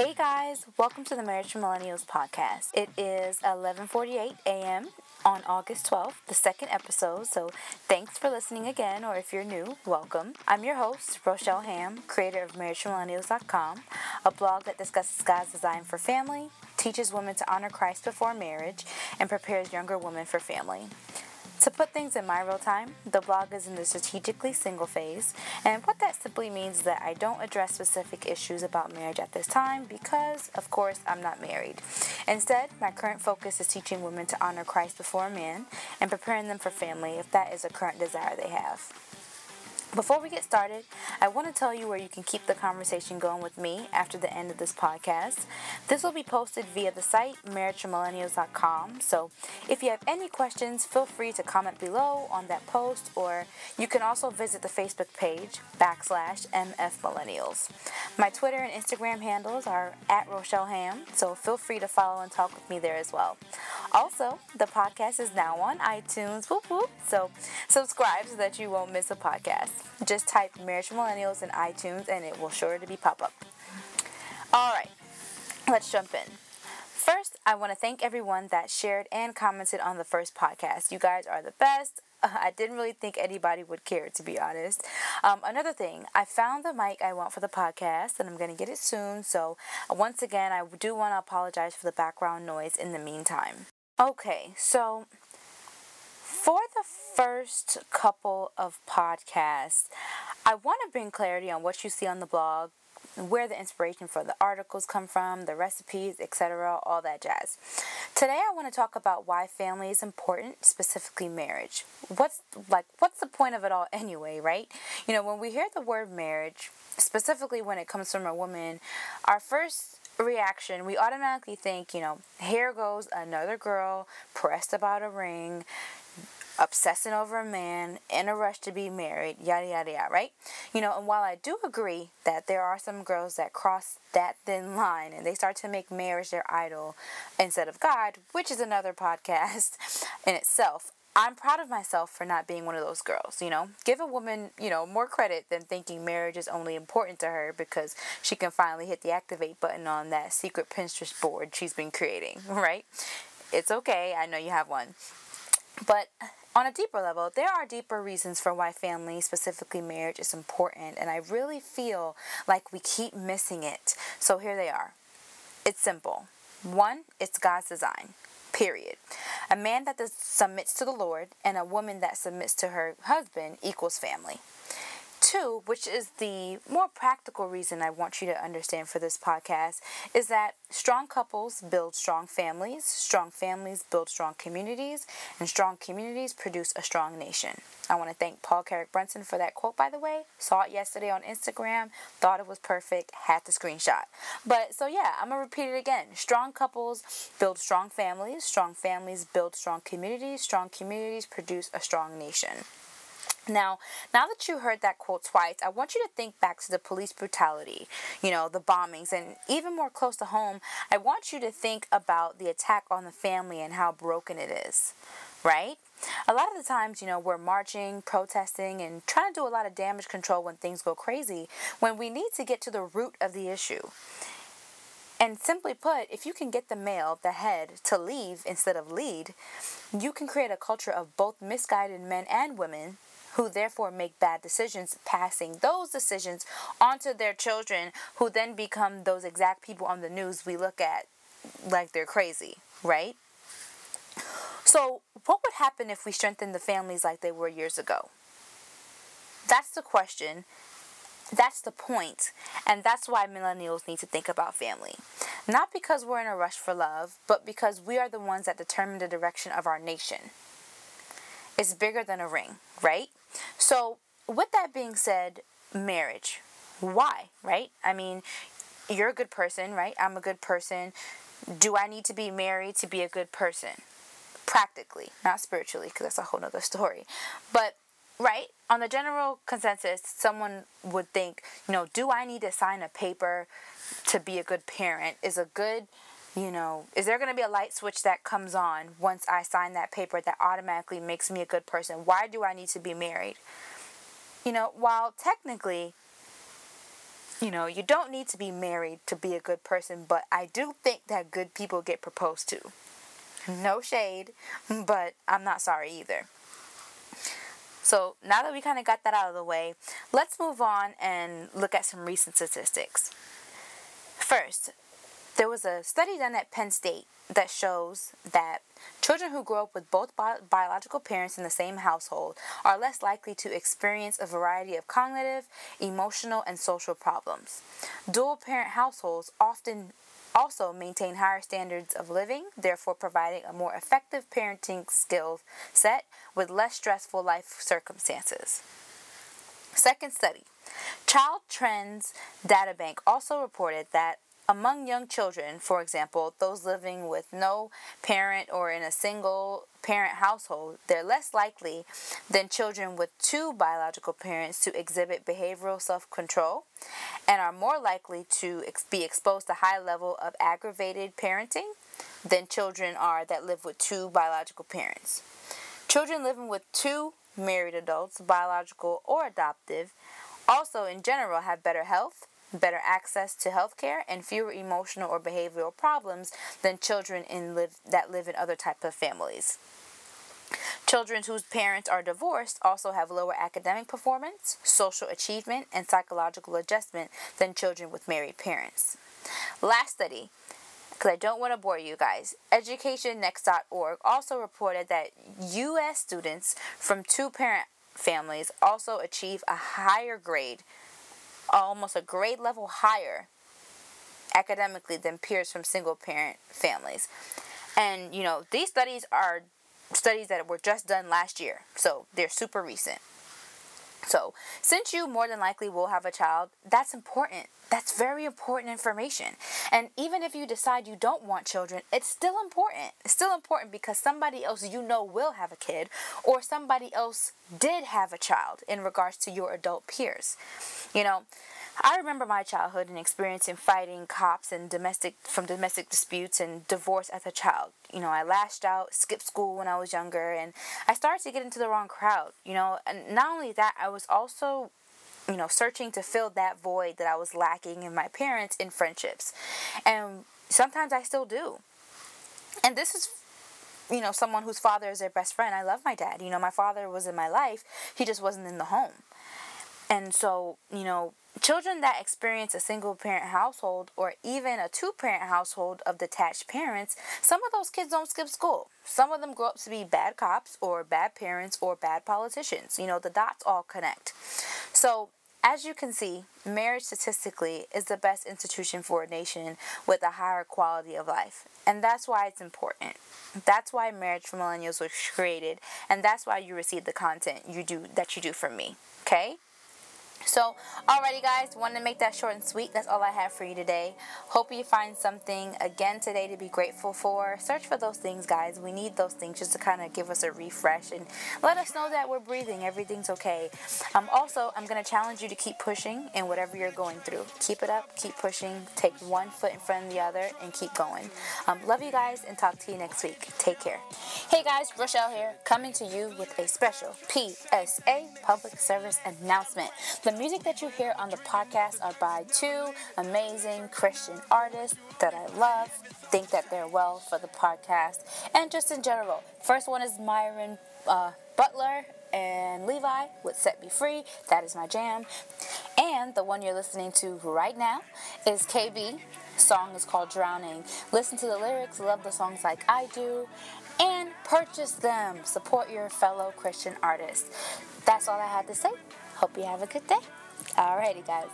Hey guys, welcome to the Marriage for Millennials podcast. It is 11:48 a.m. on August 12th, the second episode. So, thanks for listening again or if you're new, welcome. I'm your host, Rochelle Ham, creator of marriageformillennials.com, a blog that discusses God's design for family, teaches women to honor Christ before marriage, and prepares younger women for family. To put things in my real time, the blog is in the strategically single phase, and what that simply means is that I don't address specific issues about marriage at this time because, of course, I'm not married. Instead, my current focus is teaching women to honor Christ before man and preparing them for family if that is a current desire they have. Before we get started, I want to tell you where you can keep the conversation going with me after the end of this podcast. This will be posted via the site marriageformillennials.com. So if you have any questions, feel free to comment below on that post, or you can also visit the Facebook page backslash MF Millennials. My Twitter and Instagram handles are at Rochelle Ham, so feel free to follow and talk with me there as well. Also, the podcast is now on iTunes, whoop whoop, so subscribe so that you won't miss a podcast. Just type Marriage Millennials in iTunes and it will sure to be pop up. All right, let's jump in. First, I want to thank everyone that shared and commented on the first podcast. You guys are the best. I didn't really think anybody would care, to be honest. Um, another thing, I found the mic I want for the podcast, and I'm going to get it soon. So, once again, I do want to apologize for the background noise in the meantime. Okay, so for the first couple of podcasts, I want to bring clarity on what you see on the blog, where the inspiration for the articles come from, the recipes, etc., all that jazz. Today I want to talk about why family is important, specifically marriage. What's like what's the point of it all anyway, right? You know, when we hear the word marriage, specifically when it comes from a woman, our first reaction, we automatically think, you know, here goes another girl pressed about a ring, obsessing over a man, in a rush to be married, yada, yada, yada, right? You know, and while I do agree that there are some girls that cross that thin line and they start to make marriage their idol instead of God, which is another podcast in itself, I'm proud of myself for not being one of those girls, you know. Give a woman, you know, more credit than thinking marriage is only important to her because she can finally hit the activate button on that secret Pinterest board she's been creating, right? It's okay. I know you have one. But on a deeper level, there are deeper reasons for why family, specifically marriage, is important, and I really feel like we keep missing it. So here they are. It's simple. One, it's God's design. Period. A man that submits to the Lord and a woman that submits to her husband equals family two, which is the more practical reason I want you to understand for this podcast, is that strong couples build strong families, strong families build strong communities, and strong communities produce a strong nation. I want to thank Paul Carrick Brunson for that quote, by the way. Saw it yesterday on Instagram, thought it was perfect, had to screenshot. But so, yeah, I'm going to repeat it again. Strong couples build strong families, strong families build strong communities, strong communities produce a strong nation. Now, now that you heard that quote twice, I want you to think back to the police brutality, you know, the bombings, and even more close to home, I want you to think about the attack on the family and how broken it is, right? A lot of the times, you know, we're marching, protesting, and trying to do a lot of damage control when things go crazy, when we need to get to the root of the issue. And simply put, if you can get the male, the head, to leave instead of lead, you can create a culture of both misguided men and women who therefore make bad decisions, passing those decisions onto their children, who then become those exact people on the news we look at like they're crazy, right? So, what would happen if we strengthened the families like they were years ago? That's the question. That's the point, and that's why millennials need to think about family. Not because we're in a rush for love, but because we are the ones that determine the direction of our nation. It's bigger than a ring, right? So, with that being said, marriage. Why, right? I mean, you're a good person, right? I'm a good person. Do I need to be married to be a good person? Practically, not spiritually, because that's a whole nother story. But, right, on the general consensus, someone would think, you know, do I need to sign a paper to be a good parent? Is a good you know, is there going to be a light switch that comes on once I sign that paper that automatically makes me a good person? Why do I need to be married? You know, while technically you know, you don't need to be married to be a good person, but I do think that good people get proposed to. No shade, but I'm not sorry either. So now that we kind of got that out of the way, let's move on and look at some recent statistics. First, there was a study done at Penn State that shows that children who grow up with both bi- biological parents in the same household are less likely to experience a variety of cognitive, emotional, and social problems. Dual parent households often also maintain higher standards of living, therefore providing a more effective parenting skill set with less stressful life circumstances. Second study. Child Trends Databank also reported that among young children, for example, those living with no parent or in a single parent household, they're less likely than children with two biological parents to exhibit behavioral self-control and are more likely to be exposed to high level of aggravated parenting than children are that live with two biological parents. Children living with two married adults, biological or adoptive, also in general have better health, better access to health care, and fewer emotional or behavioral problems than children in live, that live in other type of families. Children whose parents are divorced also have lower academic performance, social achievement, and psychological adjustment than children with married parents. Last study, because I don't want to bore you guys, educationnext.org also reported that U.S. students from two parent families also achieve a higher grade almost a grade level higher academically than peers from single parent families. And, you know, these studies are studies that were just done last year, so they're super recent. So, since you more than likely will have a child, that's important. That's very important information. And even if you decide you don't want children, it's still important. It's still important because somebody else you know will have a kid, or somebody else did have a child in regards to your adult peers. You know, I remember my childhood and experiencing fighting cops and domestic from domestic disputes and divorce as a child. You know, I lashed out, skipped school when I was younger, and I started to get into the wrong crowd. You know, and not only that, I was also you know, searching to fill that void that I was lacking in my parents in friendships. And sometimes I still do. And this is you know, someone whose father is their best friend. I love my dad. You know, my father was in my life. He just wasn't in the home. And so, you know, children that experience a single parent household or even a two parent household of detached parents, some of those kids don't skip school. Some of them grow up to be bad cops or bad parents or bad politicians. You know, the dots all connect. So, as you can see, marriage statistically is the best institution for a nation with a higher quality of life. And that's why it's important. That's why Marriage for Millennials was created, and that's why you receive the content you do that you do from me. Okay? So, alrighty, guys, wanted to make that short and sweet. That's all I have for you today. Hope you find something again today to be grateful for. Search for those things, guys. We need those things just to kind of give us a refresh and let us know that we're breathing. Everything's okay. Um, also, I'm going to challenge you to keep pushing in whatever you're going through. Keep it up, keep pushing, take one foot in front of the other, and keep going. Um, love you guys, and talk to you next week. Take care. Hey, guys, Rochelle here, coming to you with a special PSA public service announcement. The music that you hear on the podcast are by two amazing Christian artists that I love, think that they're well for the podcast, and just in general. First one is Myron uh, Butler and Levi with Set Me Free. That is my jam. And the one you're listening to right now is KB. Song is called Drowning. Listen to the lyrics, love the songs like I do, and purchase them. Support your fellow Christian artists. That's all I had to say. Hope you have a good day. Alrighty, guys.